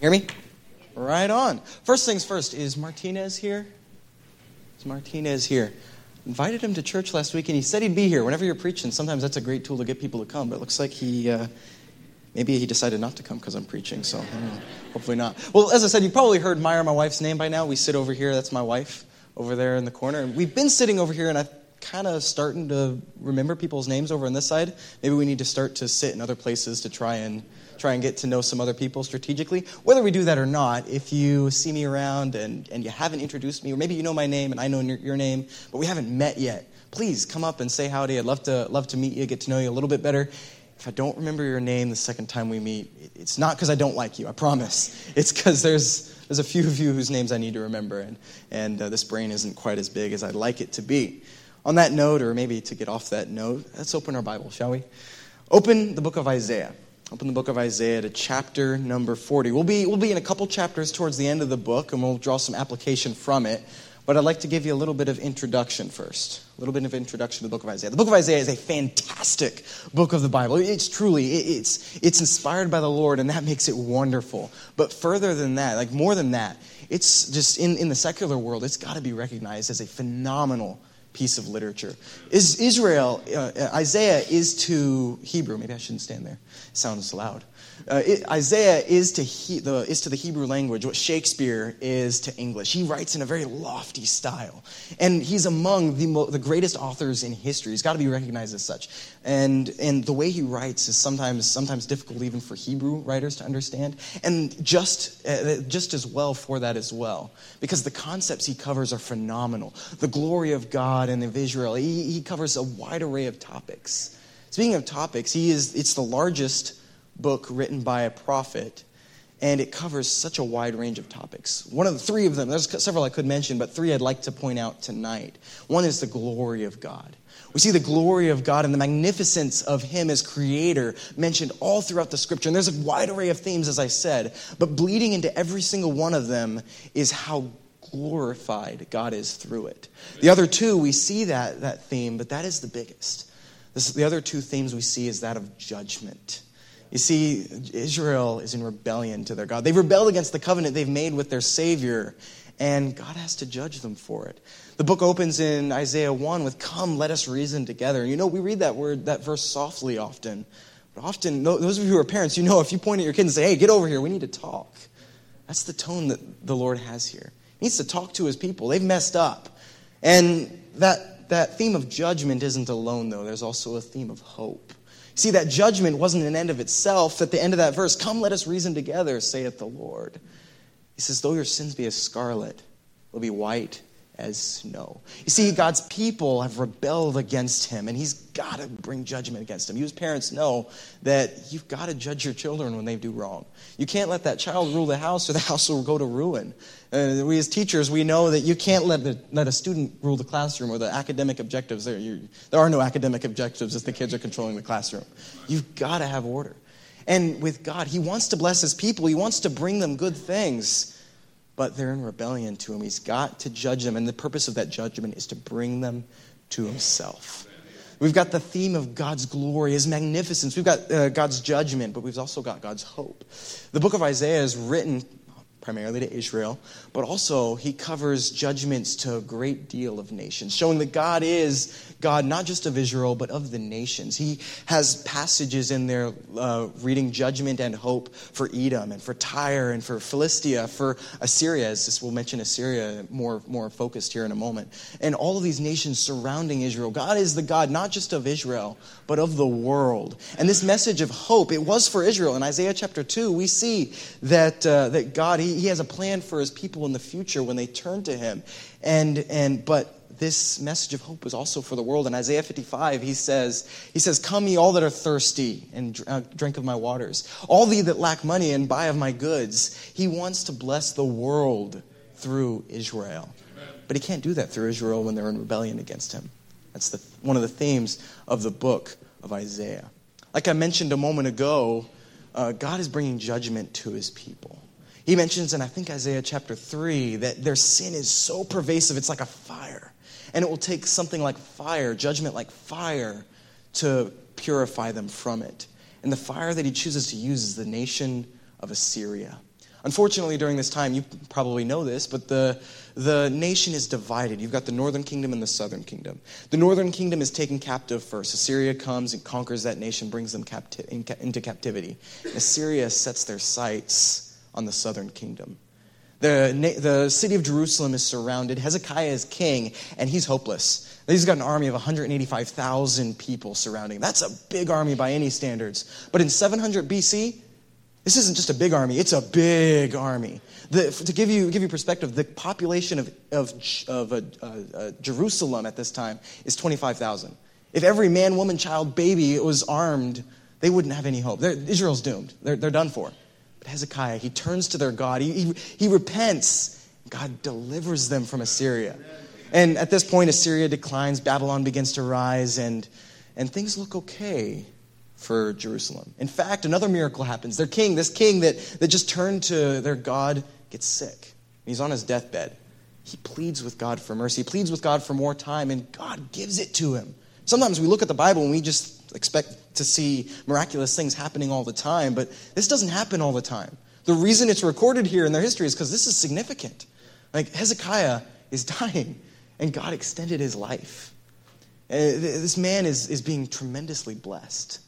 Hear me? Right on. First things first, is Martinez here? Is Martinez here? Invited him to church last week, and he said he'd be here. Whenever you're preaching, sometimes that's a great tool to get people to come, but it looks like he. Uh, maybe he decided not to come because I'm preaching, so hopefully not. Well, as I said, you probably heard Myra, my wife's name by now. We sit over here. That's my wife over there in the corner. And we've been sitting over here, and I'm kind of starting to remember people's names over on this side. Maybe we need to start to sit in other places to try and try and get to know some other people strategically. Whether we do that or not, if you see me around and, and you haven't introduced me, or maybe you know my name and I know your, your name, but we haven't met yet, please come up and say howdy. I'd love to love to meet you, get to know you a little bit better. If I don't remember your name the second time we meet, it's not because I don't like you. I promise. It's because there's there's a few of you whose names I need to remember, and and uh, this brain isn't quite as big as I'd like it to be. On that note, or maybe to get off that note, let's open our Bible, shall we? Open the book of Isaiah. Open the book of Isaiah to chapter number 40. We'll be, we'll be in a couple chapters towards the end of the book, and we'll draw some application from it. But I'd like to give you a little bit of introduction first. A little bit of introduction to the book of Isaiah. The book of Isaiah is a fantastic book of the Bible. It's truly, it's, it's inspired by the Lord, and that makes it wonderful. But further than that, like more than that, it's just in, in the secular world, it's got to be recognized as a phenomenal piece of literature. Is Israel, uh, Isaiah is to Hebrew, maybe I shouldn't stand there, it sounds loud. Uh, it, Isaiah is to, he, the, is to the Hebrew language what Shakespeare is to English. He writes in a very lofty style. And he's among the, mo- the greatest authors in history. He's got to be recognized as such. And, and the way he writes is sometimes, sometimes difficult even for Hebrew writers to understand. And just, uh, just as well for that as well. Because the concepts he covers are phenomenal. The glory of God and of Israel. He, he covers a wide array of topics. Speaking of topics, he is, it's the largest book written by a prophet, and it covers such a wide range of topics. One of the three of them, there's several I could mention, but three I'd like to point out tonight. One is the glory of God. We see the glory of God and the magnificence of Him as Creator mentioned all throughout the Scripture. And there's a wide array of themes, as I said, but bleeding into every single one of them is how glorified God is through it. The other two, we see that, that theme, but that is the biggest. This, the other two themes we see is that of judgment. You see, Israel is in rebellion to their God. They've rebelled against the covenant they've made with their Savior, and God has to judge them for it. The book opens in Isaiah 1 with, Come, let us reason together. And you know, we read that word, that verse softly often. But often, those of you who are parents, you know, if you point at your kid and say, Hey, get over here, we need to talk. That's the tone that the Lord has here. He needs to talk to his people. They've messed up. And that, that theme of judgment isn't alone, though. There's also a theme of hope. See, that judgment wasn't an end of itself. At the end of that verse, come let us reason together, saith the Lord. He says, though your sins be as scarlet, they'll be white as snow. You see, God's people have rebelled against him, and he's got to bring judgment against them. You, as parents, know that you've got to judge your children when they do wrong. You can't let that child rule the house, or the house will go to ruin. Uh, we, as teachers, we know that you can't let, the, let a student rule the classroom or the academic objectives. There, you, there are no academic objectives if the kids are controlling the classroom. You've got to have order. And with God, He wants to bless His people, He wants to bring them good things but they're in rebellion to him. He's got to judge them, and the purpose of that judgment is to bring them to himself. We've got the theme of God's glory, His magnificence. We've got uh, God's judgment, but we've also got God's hope. The book of Isaiah is written primarily to Israel, but also he covers judgments to a great deal of nations, showing that God is God not just of Israel, but of the nations. He has passages in there uh, reading judgment and hope for Edom and for Tyre and for Philistia, for Assyria, as this will mention Assyria more, more focused here in a moment, and all of these nations surrounding Israel. God is the God not just of Israel, but of the world. And this message of hope, it was for Israel. In Isaiah chapter 2, we see that, uh, that God, he, he has a plan for his people in the future when they turn to him. And, and, but this message of hope is also for the world. In Isaiah 55, he says, he says, Come ye all that are thirsty and uh, drink of my waters. All ye that lack money and buy of my goods. He wants to bless the world through Israel. But he can't do that through Israel when they're in rebellion against him. That's the, one of the themes of the book of Isaiah. Like I mentioned a moment ago, uh, God is bringing judgment to his people. He mentions in, I think, Isaiah chapter 3, that their sin is so pervasive, it's like a fire. And it will take something like fire, judgment like fire, to purify them from it. And the fire that he chooses to use is the nation of Assyria. Unfortunately, during this time, you probably know this, but the, the nation is divided. You've got the northern kingdom and the southern kingdom. The northern kingdom is taken captive first. Assyria comes and conquers that nation, brings them capti- into captivity. Assyria sets their sights on the southern kingdom. The, the city of Jerusalem is surrounded. Hezekiah is king, and he's hopeless. He's got an army of 185,000 people surrounding. Him. That's a big army by any standards. But in 700 BC, this isn't just a big army, it's a big army. The, to give you, give you perspective, the population of, of, of uh, uh, Jerusalem at this time is 25,000. If every man, woman, child, baby was armed, they wouldn't have any hope. They're, Israel's doomed. They're, they're done for. Hezekiah, he turns to their God. He, he, he repents. God delivers them from Assyria. And at this point, Assyria declines, Babylon begins to rise, and, and things look okay for Jerusalem. In fact, another miracle happens. Their king, this king that, that just turned to their God, gets sick. He's on his deathbed. He pleads with God for mercy, he pleads with God for more time, and God gives it to him. Sometimes we look at the Bible and we just expect to see miraculous things happening all the time, but this doesn't happen all the time. The reason it's recorded here in their history is because this is significant. Like Hezekiah is dying, and God extended his life. Uh, this man is, is being tremendously blessed.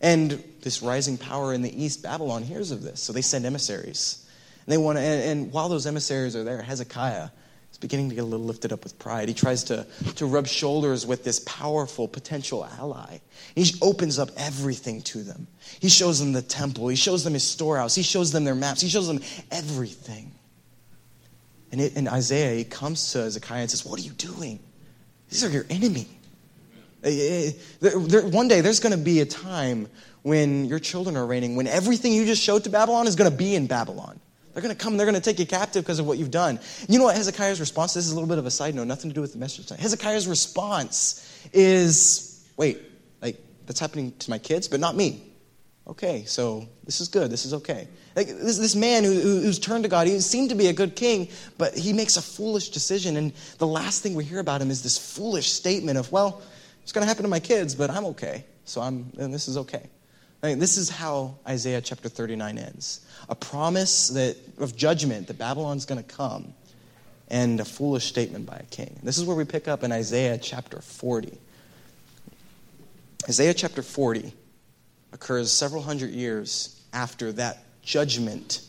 And this rising power in the east, Babylon, hears of this. So they send emissaries. And, they want to, and, and while those emissaries are there, Hezekiah is beginning to get a little lifted up with pride. He tries to, to rub shoulders with this powerful potential ally. He opens up everything to them. He shows them the temple. He shows them his storehouse. He shows them their maps. He shows them everything. And it, in Isaiah, he comes to Hezekiah and says, What are you doing? These are your enemy. Eh, eh, one day, there's going to be a time when your children are reigning, when everything you just showed to Babylon is going to be in Babylon. They're going to come, they're going to take you captive because of what you've done. You know what Hezekiah's response, this is a little bit of a side note, nothing to do with the message. Hezekiah's response is, wait, like, that's happening to my kids, but not me. Okay, so this is good, this is okay. Like, this, this man who, who's turned to God, he seemed to be a good king, but he makes a foolish decision, and the last thing we hear about him is this foolish statement of, well, it's going to happen to my kids, but I'm okay. So I'm, and this is okay. This is how Isaiah chapter 39 ends a promise that, of judgment that Babylon's going to come, and a foolish statement by a king. This is where we pick up in Isaiah chapter 40. Isaiah chapter 40 occurs several hundred years after that judgment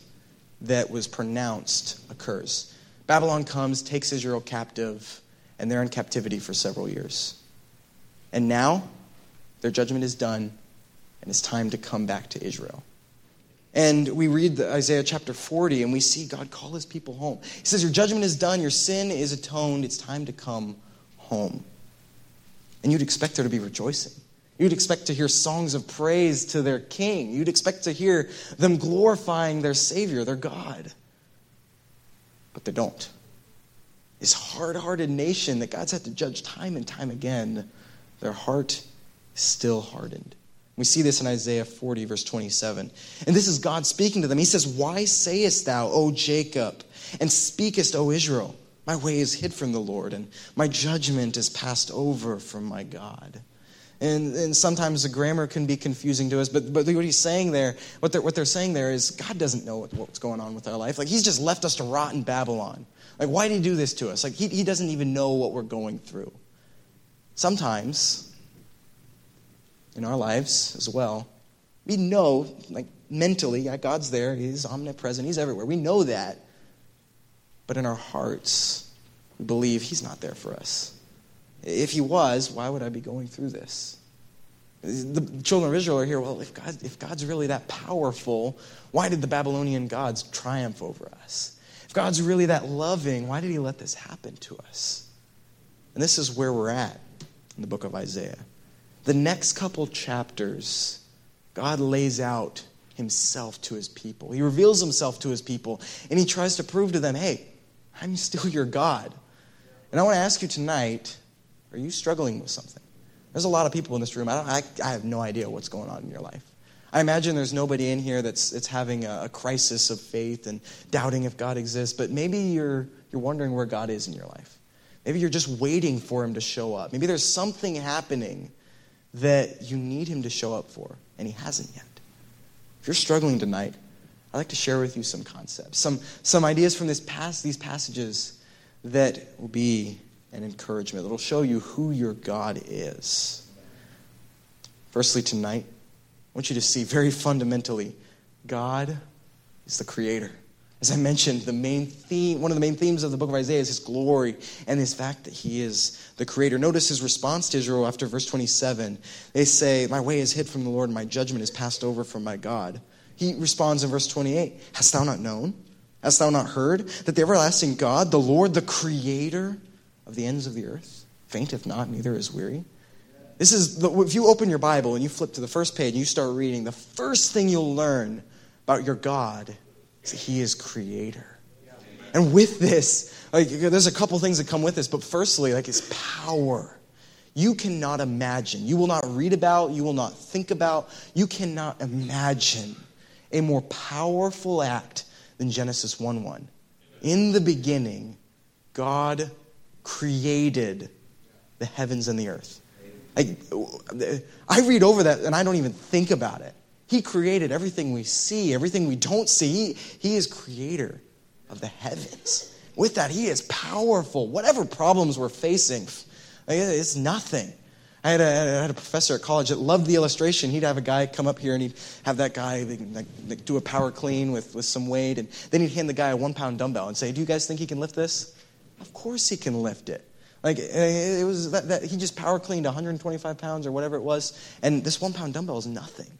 that was pronounced occurs. Babylon comes, takes Israel captive, and they're in captivity for several years. And now, their judgment is done, and it's time to come back to Israel. And we read Isaiah chapter 40, and we see God call his people home. He says, Your judgment is done, your sin is atoned, it's time to come home. And you'd expect there to be rejoicing. You'd expect to hear songs of praise to their king. You'd expect to hear them glorifying their Savior, their God. But they don't. This hard hearted nation that God's had to judge time and time again their heart is still hardened. We see this in Isaiah 40, verse 27. And this is God speaking to them. He says, Why sayest thou, O Jacob, and speakest, O Israel? My way is hid from the Lord, and my judgment is passed over from my God. And, and sometimes the grammar can be confusing to us, but, but what he's saying there, what they're, what they're saying there is God doesn't know what, what's going on with our life. Like, he's just left us to rot in Babylon. Like, why did he do this to us? Like, he, he doesn't even know what we're going through. Sometimes, in our lives as well, we know, like mentally, yeah, God's there, He's omnipresent, He's everywhere. We know that. But in our hearts, we believe He's not there for us. If He was, why would I be going through this? The children of Israel are here. Well, if, God, if God's really that powerful, why did the Babylonian gods triumph over us? If God's really that loving, why did He let this happen to us? And this is where we're at in the book of Isaiah. The next couple chapters, God lays out himself to his people. He reveals himself to his people, and he tries to prove to them, hey, I'm still your God. And I want to ask you tonight are you struggling with something? There's a lot of people in this room. I, I, I have no idea what's going on in your life. I imagine there's nobody in here that's, that's having a, a crisis of faith and doubting if God exists, but maybe you're, you're wondering where God is in your life. Maybe you're just waiting for him to show up. Maybe there's something happening that you need him to show up for, and he hasn't yet. If you're struggling tonight, I'd like to share with you some concepts, some, some ideas from this past, these passages that will be an encouragement, that will show you who your God is. Firstly, tonight, I want you to see very fundamentally God is the creator. As I mentioned, the main theme, one of the main themes of the book of Isaiah is his glory and his fact that he is the creator. Notice his response to Israel after verse 27. They say, My way is hid from the Lord, and my judgment is passed over from my God. He responds in verse 28 Hast thou not known? Hast thou not heard that the everlasting God, the Lord, the creator of the ends of the earth, fainteth not, neither is weary? This is, the, if you open your Bible and you flip to the first page and you start reading, the first thing you'll learn about your God He is creator. And with this, like, there's a couple things that come with this, but firstly, like His power. You cannot imagine, you will not read about, you will not think about, you cannot imagine a more powerful act than Genesis 1 1. In the beginning, God created the heavens and the earth. I, I read over that and I don't even think about it. He created everything we see, everything we don't see. He, he is creator of the heavens. With that, He is powerful. Whatever problems we're facing, it's nothing. I had, a, I had a professor at college that loved the illustration. He'd have a guy come up here and he'd have that guy like, do a power clean with, with some weight. And then he'd hand the guy a one pound dumbbell and say, Do you guys think he can lift this? Of course he can lift it. Like eh, it was that, that he just power cleaned 125 pounds or whatever it was, and this one pound dumbbell is nothing.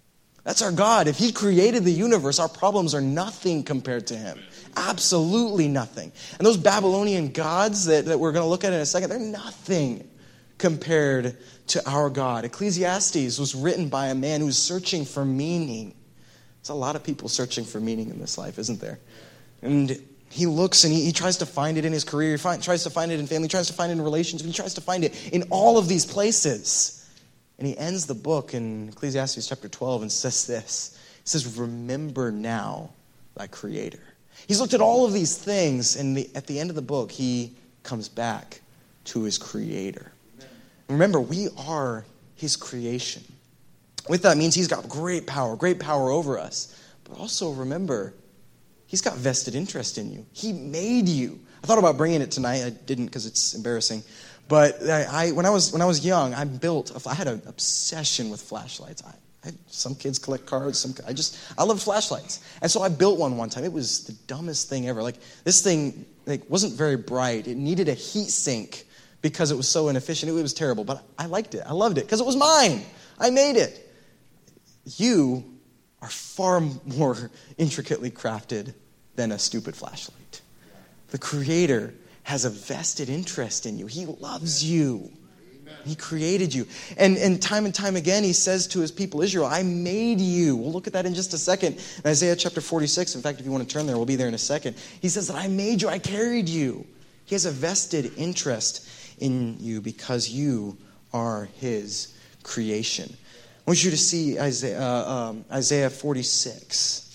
That's our God. If He created the universe, our problems are nothing compared to Him. Absolutely nothing. And those Babylonian gods that, that we're going to look at in a second, they're nothing compared to our God. Ecclesiastes was written by a man who's searching for meaning. There's a lot of people searching for meaning in this life, isn't there? And he looks and he, he tries to find it in his career, he find, tries to find it in family, He tries to find it in relationships, he tries to find it in all of these places. And he ends the book in Ecclesiastes chapter 12 and says this He says, Remember now thy Creator. He's looked at all of these things, and the, at the end of the book, he comes back to his Creator. Remember, we are his creation. With that means he's got great power, great power over us. But also remember, he's got vested interest in you. He made you. I thought about bringing it tonight. I didn't because it's embarrassing. But I, I, when, I was, when I was young, I built, a, I had an obsession with flashlights. I, I, some kids collect cards. Some, I just, I love flashlights. And so I built one one time. It was the dumbest thing ever. Like, this thing like, wasn't very bright. It needed a heat sink because it was so inefficient. It was terrible, but I liked it. I loved it because it was mine. I made it. You are far more intricately crafted than a stupid flashlight. The Creator has a vested interest in you, He loves you. He created you. And, and time and time again, he says to his people, Israel, I made you. We'll look at that in just a second. In Isaiah chapter 46, in fact, if you want to turn there, we'll be there in a second. He says that I made you, I carried you. He has a vested interest in you because you are his creation. I want you to see Isaiah, uh, um, Isaiah 46.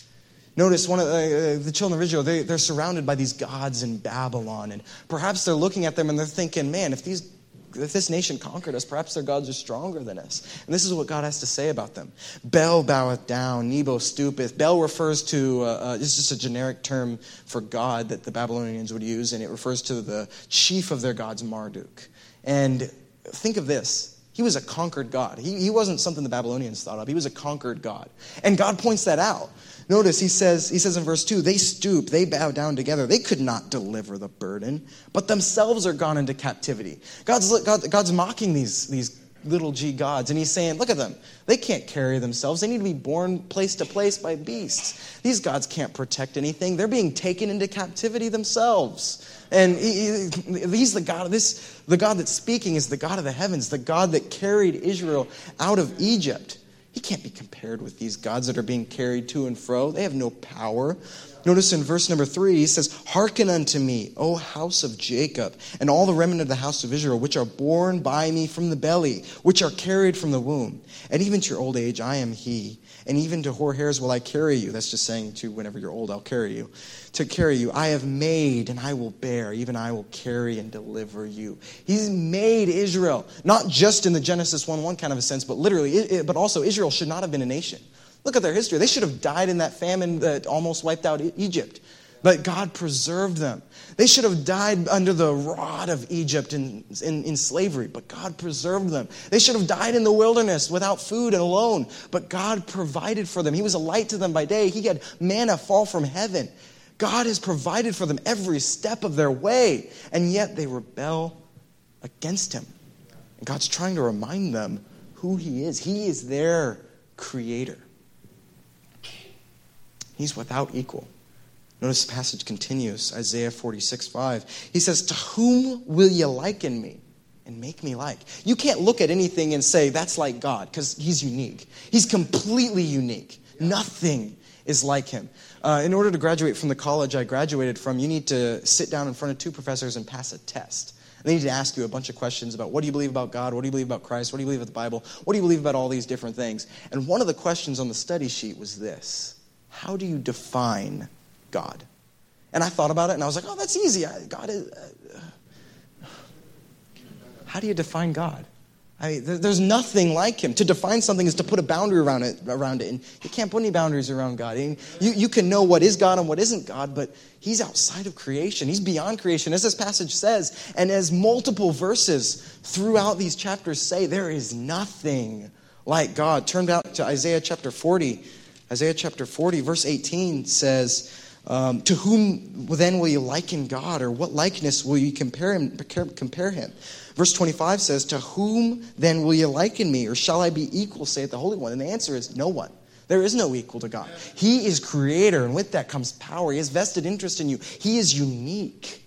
Notice one of the, uh, the children of Israel, they, they're surrounded by these gods in Babylon. And perhaps they're looking at them and they're thinking, man, if, these, if this nation conquered us, perhaps their gods are stronger than us. And this is what God has to say about them Bel boweth down, Nebo stoopeth. Bel refers to, uh, uh, it's just a generic term for God that the Babylonians would use, and it refers to the chief of their gods, Marduk. And think of this he was a conquered God. He, he wasn't something the Babylonians thought of. He was a conquered God. And God points that out. Notice he says, he says in verse 2, they stoop, they bow down together. They could not deliver the burden, but themselves are gone into captivity. God's, God, God's mocking these, these little g gods. And he's saying, look at them. They can't carry themselves. They need to be borne place to place by beasts. These gods can't protect anything. They're being taken into captivity themselves. And he, he's the God, this, the God that's speaking is the God of the heavens, the God that carried Israel out of Egypt. He can't be compared with these gods that are being carried to and fro. They have no power. Notice in verse number three, he says, Hearken unto me, O house of Jacob, and all the remnant of the house of Israel, which are born by me from the belly, which are carried from the womb. And even to your old age, I am he. And even to hoar hairs will I carry you. That's just saying to whenever you're old, I'll carry you. To carry you. I have made and I will bear. Even I will carry and deliver you. He's made Israel, not just in the Genesis 1 1 kind of a sense, but literally, but also Israel should not have been a nation. Look at their history. They should have died in that famine that almost wiped out Egypt. But God preserved them. They should have died under the rod of Egypt in, in, in, slavery, but God preserved them. They should have died in the wilderness without food and alone, but God provided for them. He was a light to them by day. He had manna fall from heaven. God has provided for them every step of their way, and yet they rebel against Him. And God's trying to remind them who He is. He is their creator, He's without equal. Notice the passage continues, Isaiah 46, 5. He says, To whom will you liken me and make me like? You can't look at anything and say, That's like God, because he's unique. He's completely unique. Nothing is like him. Uh, in order to graduate from the college I graduated from, you need to sit down in front of two professors and pass a test. They need to ask you a bunch of questions about what do you believe about God? What do you believe about Christ? What do you believe about the Bible? What do you believe about all these different things? And one of the questions on the study sheet was this How do you define God. And I thought about it and I was like, oh, that's easy. God is. Uh, how do you define God? I mean, there's nothing like him. To define something is to put a boundary around it, around it. And you can't put any boundaries around God. you, you can know what is God and what isn't God, but he's outside of creation. He's beyond creation, as this passage says. And as multiple verses throughout these chapters say, there is nothing like God. Turn back to Isaiah chapter 40. Isaiah chapter 40, verse 18 says, um, to whom then will you liken God, or what likeness will you compare him, compare him? Verse 25 says, To whom then will you liken me, or shall I be equal, saith the Holy One? And the answer is, No one. There is no equal to God. He is creator, and with that comes power. He has vested interest in you. He is unique.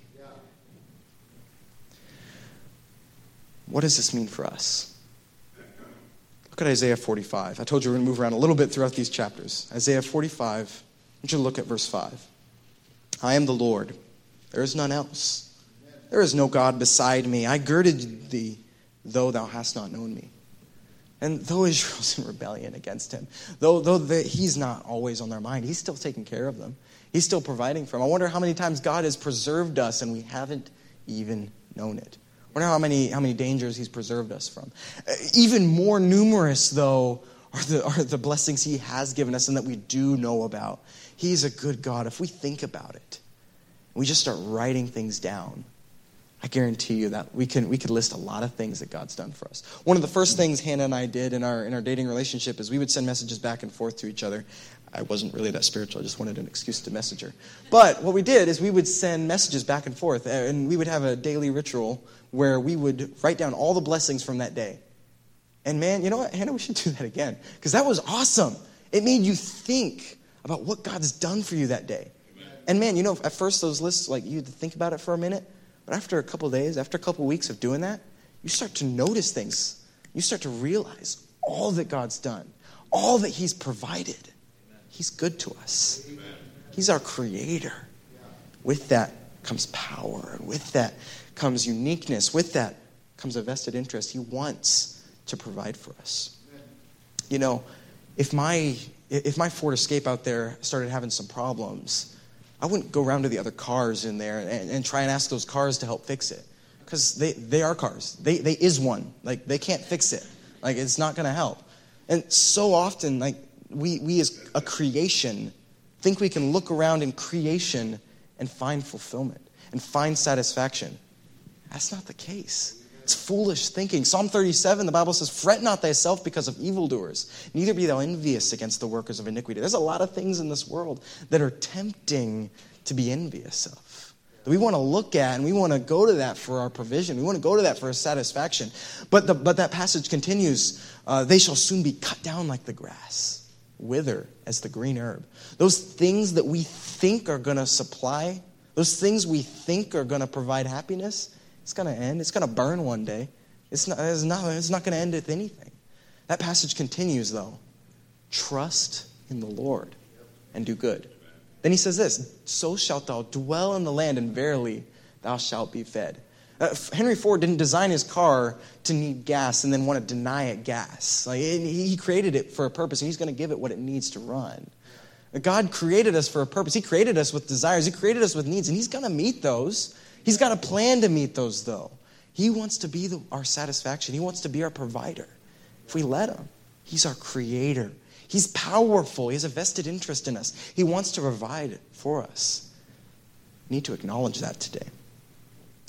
What does this mean for us? Look at Isaiah 45. I told you we're going to move around a little bit throughout these chapters. Isaiah 45 I want you to look at verse 5. I am the Lord. There is none else. There is no God beside me. I girded thee, though thou hast not known me. And though Israel's in rebellion against him, though, though the, he's not always on their mind, he's still taking care of them. He's still providing for them. I wonder how many times God has preserved us and we haven't even known it. I wonder how many, how many dangers he's preserved us from. Uh, even more numerous, though, are the, are the blessings he has given us and that we do know about. He's a good God. If we think about it, we just start writing things down, I guarantee you that we can we could list a lot of things that God's done for us. One of the first things Hannah and I did in our in our dating relationship is we would send messages back and forth to each other. I wasn't really that spiritual. I just wanted an excuse to message her. But what we did is we would send messages back and forth, uh, and we would have a daily ritual where we would write down all the blessings from that day. And man, you know what, Hannah, we should do that again because that was awesome. It made you think about what God's done for you that day. And man, you know, at first those lists, like you had to think about it for a minute, but after a couple days, after a couple weeks of doing that, you start to notice things. You start to realize all that God's done, all that He's provided. He's good to us. Amen. He's our creator. With that comes power, and with that comes uniqueness, with that comes a vested interest. He wants to provide for us. You know, if my if my Ford Escape out there started having some problems, I wouldn't go around to the other cars in there and, and try and ask those cars to help fix it. Because they, they are cars. They, they is one. Like, they can't fix it. Like, it's not going to help. And so often, like, we, we as a creation think we can look around in creation and find fulfillment and find satisfaction. That's not the case. It's foolish thinking. Psalm 37, the Bible says, Fret not thyself because of evildoers, neither be thou envious against the workers of iniquity. There's a lot of things in this world that are tempting to be envious of. We want to look at and we want to go to that for our provision. We want to go to that for our satisfaction. But, the, but that passage continues uh, they shall soon be cut down like the grass, wither as the green herb. Those things that we think are going to supply, those things we think are going to provide happiness, it's going to end. It's going to burn one day. It's not, it's not, it's not going to end with anything. That passage continues, though. Trust in the Lord and do good. Then he says this So shalt thou dwell in the land, and verily thou shalt be fed. Uh, Henry Ford didn't design his car to need gas and then want to deny it gas. Like, it, he created it for a purpose, and he's going to give it what it needs to run. God created us for a purpose. He created us with desires. He created us with needs, and He's going to meet those. He's got a plan to meet those, though. He wants to be the, our satisfaction, He wants to be our provider. If we let Him, He's our creator, He's powerful. He has a vested interest in us. He wants to provide for us. We need to acknowledge that today.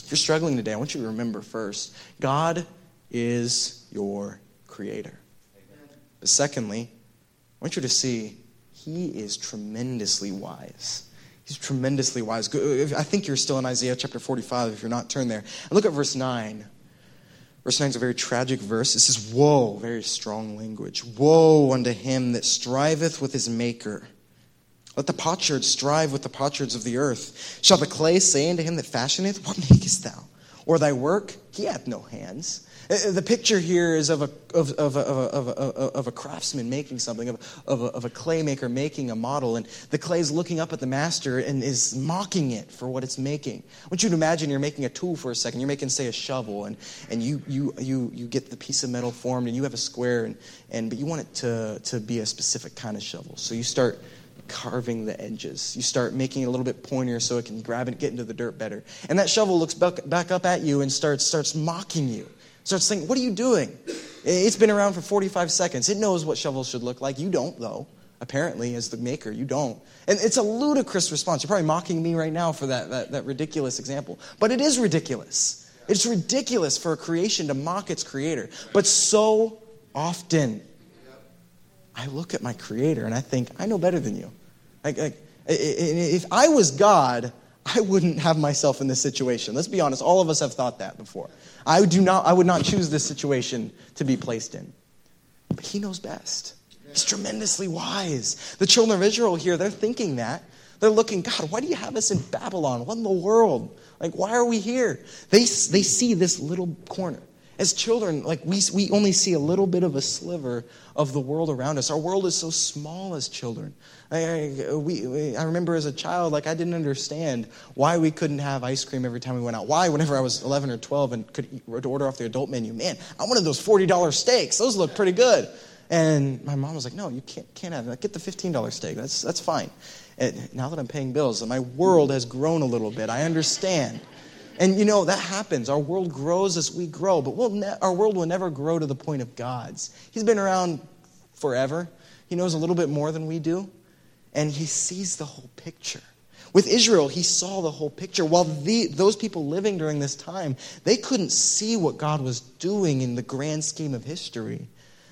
If you're struggling today, I want you to remember first God is your creator. Amen. But secondly, I want you to see he is tremendously wise. He's tremendously wise. I think you're still in Isaiah chapter 45 if you're not, turn there. And look at verse 9. Verse 9 is a very tragic verse. It says, Woe, very strong language. Woe unto him that striveth with his maker let the potsherds strive with the potsherds of the earth. Shall the clay say unto him that fashioneth, What makest thou? Or thy work? He hath no hands. Uh, the picture here is of a, of, of, a, of, a, of a craftsman making something, of, of, a, of a clay maker making a model, and the clay is looking up at the master and is mocking it for what it's making. I want you to imagine you're making a tool for a second. You're making, say, a shovel, and, and you, you, you, you get the piece of metal formed, and you have a square, and, and, but you want it to, to be a specific kind of shovel. So you start carving the edges. You start making it a little bit pointier so it can grab and get into the dirt better. And that shovel looks back up at you and starts, starts mocking you. Starts saying, What are you doing? It's been around for 45 seconds. It knows what shovels should look like. You don't, though. Apparently, as the maker, you don't. And it's a ludicrous response. You're probably mocking me right now for that, that, that ridiculous example. But it is ridiculous. It's ridiculous for a creation to mock its creator. But so often, I look at my creator and I think, I know better than you. Like, like, if I was God, I wouldn't have myself in this situation. Let's be honest, all of us have thought that before. I, do not, I would not choose this situation to be placed in. But he knows best. He's tremendously wise. The children of Israel here, they're thinking that. They're looking, God, why do you have us in Babylon? What in the world? Like, why are we here? They, they see this little corner. As children, like we, we only see a little bit of a sliver of the world around us. Our world is so small as children. I, I, we, I remember as a child, like I didn't understand why we couldn't have ice cream every time we went out. Why, whenever I was 11 or 12 and could eat, order off the adult menu, man, I wanted those $40 steaks. Those look pretty good. And my mom was like, no, you can't, can't have that. Get the $15 steak. That's, that's fine. And now that I'm paying bills, my world has grown a little bit. I understand. And you know, that happens. Our world grows as we grow, but we'll ne- our world will never grow to the point of God's. He's been around forever, He knows a little bit more than we do, and He sees the whole picture. With Israel, he saw the whole picture. While the, those people living during this time, they couldn't see what God was doing in the grand scheme of history.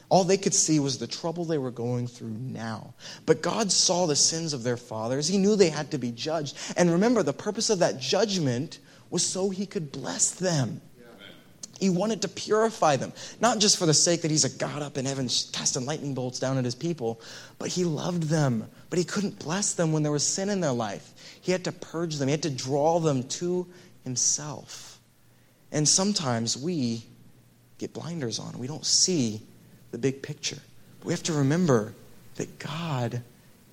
All they could see was the trouble they were going through now. But God saw the sins of their fathers. He knew they had to be judged. And remember, the purpose of that judgment was so he could bless them. He wanted to purify them, not just for the sake that he's a God up in heaven casting lightning bolts down at his people, but he loved them. But he couldn't bless them when there was sin in their life. He had to purge them, he had to draw them to himself. And sometimes we get blinders on, we don't see the big picture. But we have to remember that God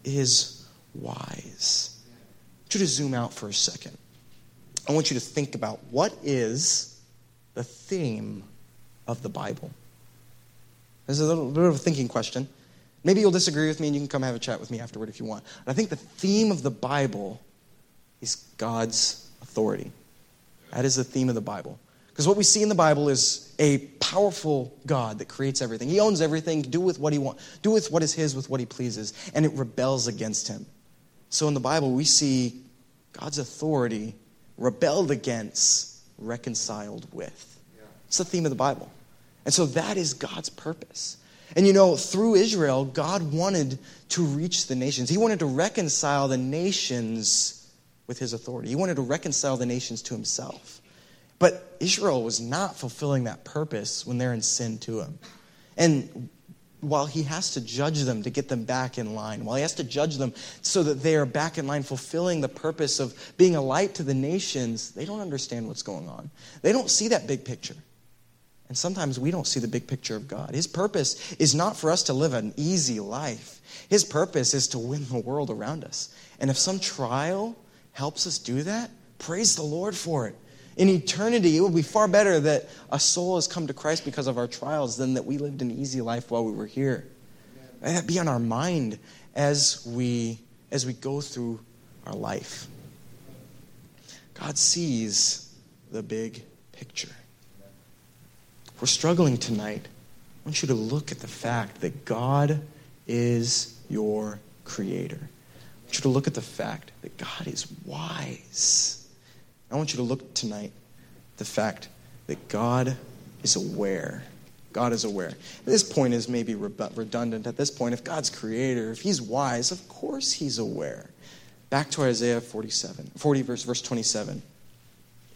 is wise. You to zoom out for a second. I want you to think about what is the theme of the Bible. This is a little bit of a thinking question. Maybe you'll disagree with me and you can come have a chat with me afterward if you want. But I think the theme of the Bible is God's authority. That is the theme of the Bible. Because what we see in the Bible is a powerful God that creates everything. He owns everything, do with what he wants, do with what is his with what he pleases, and it rebels against him. So in the Bible, we see God's authority rebelled against, reconciled with. It's the theme of the Bible. And so that is God's purpose. And you know, through Israel, God wanted to reach the nations. He wanted to reconcile the nations with his authority. He wanted to reconcile the nations to himself. But Israel was not fulfilling that purpose when they're in sin to him. And while he has to judge them to get them back in line, while he has to judge them so that they are back in line, fulfilling the purpose of being a light to the nations, they don't understand what's going on. They don't see that big picture. And sometimes we don't see the big picture of God. His purpose is not for us to live an easy life, His purpose is to win the world around us. And if some trial helps us do that, praise the Lord for it. In eternity, it will be far better that a soul has come to Christ because of our trials than that we lived an easy life while we were here. Let that be on our mind as we, as we go through our life. God sees the big picture. If we're struggling tonight, I want you to look at the fact that God is your creator. I want you to look at the fact that God is wise. I want you to look tonight the fact that God is aware. God is aware. This point is maybe redundant. At this point, if God's creator, if he's wise, of course he's aware. Back to Isaiah 47, 40 verse, verse 27.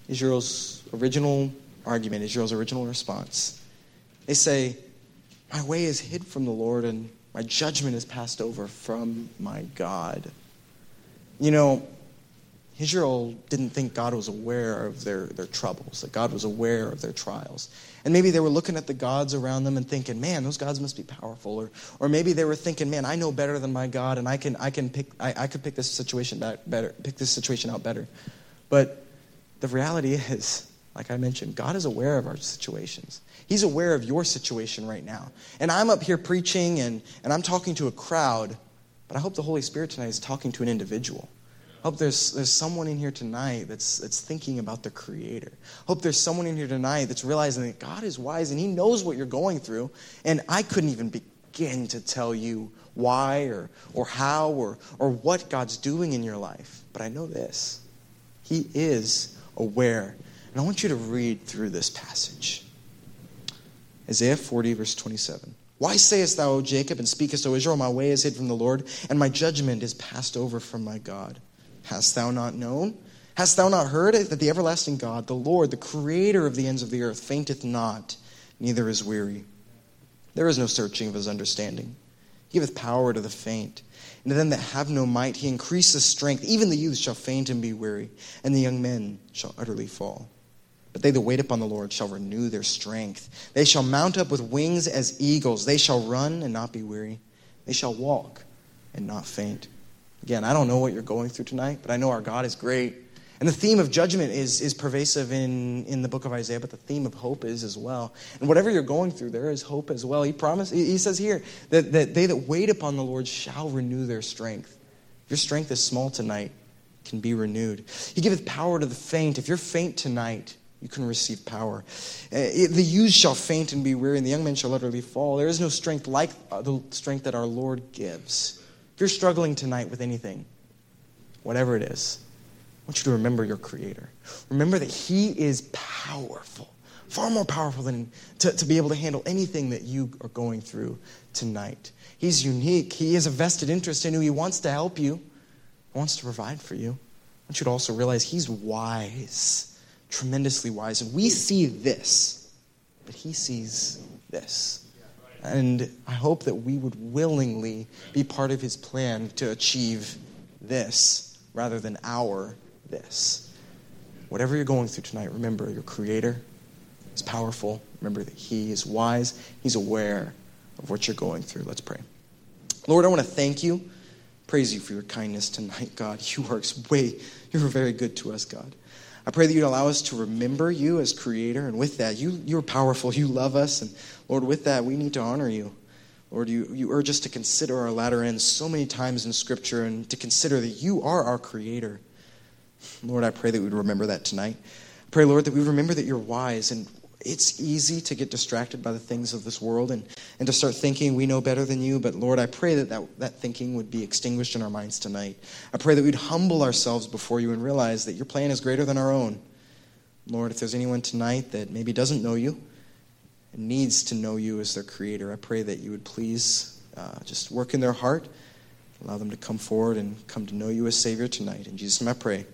Israel's original argument, Israel's original response. They say, My way is hid from the Lord, and my judgment is passed over from my God. You know, Israel didn't think God was aware of their, their troubles, that God was aware of their trials. And maybe they were looking at the gods around them and thinking, man, those gods must be powerful. Or, or maybe they were thinking, man, I know better than my God, and I can, I can pick, I, I could pick this situation better, pick this situation out better. But the reality is, like I mentioned, God is aware of our situations. He's aware of your situation right now. And I'm up here preaching and, and I'm talking to a crowd, but I hope the Holy Spirit tonight is talking to an individual. Hope there's, there's someone in here tonight that's, that's thinking about the Creator. Hope there's someone in here tonight that's realizing that God is wise and He knows what you're going through. And I couldn't even begin to tell you why or, or how or, or what God's doing in your life. But I know this He is aware and I want you to read through this passage Isaiah 40, verse 27. Why sayest thou, O Jacob, and speakest, O Israel, my way is hid from the Lord, and my judgment is passed over from my God? Hast thou not known? Hast thou not heard that the everlasting God, the Lord, the creator of the ends of the earth, fainteth not, neither is weary? There is no searching of his understanding. He giveth power to the faint. And to them that have no might, he increaseth strength. Even the youth shall faint and be weary, and the young men shall utterly fall. But they that wait upon the Lord shall renew their strength. They shall mount up with wings as eagles. They shall run and not be weary. They shall walk and not faint. Again, I don't know what you're going through tonight, but I know our God is great. And the theme of judgment is, is pervasive in, in the book of Isaiah, but the theme of hope is as well. And whatever you're going through, there is hope as well. He promised, he says here that, that they that wait upon the Lord shall renew their strength. Your strength is small tonight, can be renewed. He giveth power to the faint. If you're faint tonight, you can receive power. Uh, the youth shall faint and be weary, and the young men shall utterly fall. There is no strength like uh, the strength that our Lord gives. If you're struggling tonight with anything, whatever it is, I want you to remember your Creator. Remember that He is powerful, far more powerful than to, to be able to handle anything that you are going through tonight. He's unique. He has a vested interest in you. He wants to help you, He wants to provide for you. I want you to also realize He's wise tremendously wise. And we see this, but he sees this. And I hope that we would willingly be part of his plan to achieve this rather than our this. Whatever you're going through tonight, remember your Creator is powerful. Remember that He is wise, He's aware of what you're going through. Let's pray. Lord, I want to thank you, praise you for your kindness tonight, God. You are way, you're very good to us, God. I pray that you'd allow us to remember you as creator. And with that, you, you're powerful. You love us. And Lord, with that, we need to honor you. Lord, you, you urge us to consider our latter ends so many times in Scripture and to consider that you are our creator. Lord, I pray that we'd remember that tonight. I pray, Lord, that we remember that you're wise and it's easy to get distracted by the things of this world and, and to start thinking we know better than you. But Lord, I pray that, that that thinking would be extinguished in our minds tonight. I pray that we'd humble ourselves before you and realize that your plan is greater than our own. Lord, if there's anyone tonight that maybe doesn't know you and needs to know you as their creator, I pray that you would please uh, just work in their heart, allow them to come forward and come to know you as Savior tonight. In Jesus' name I pray.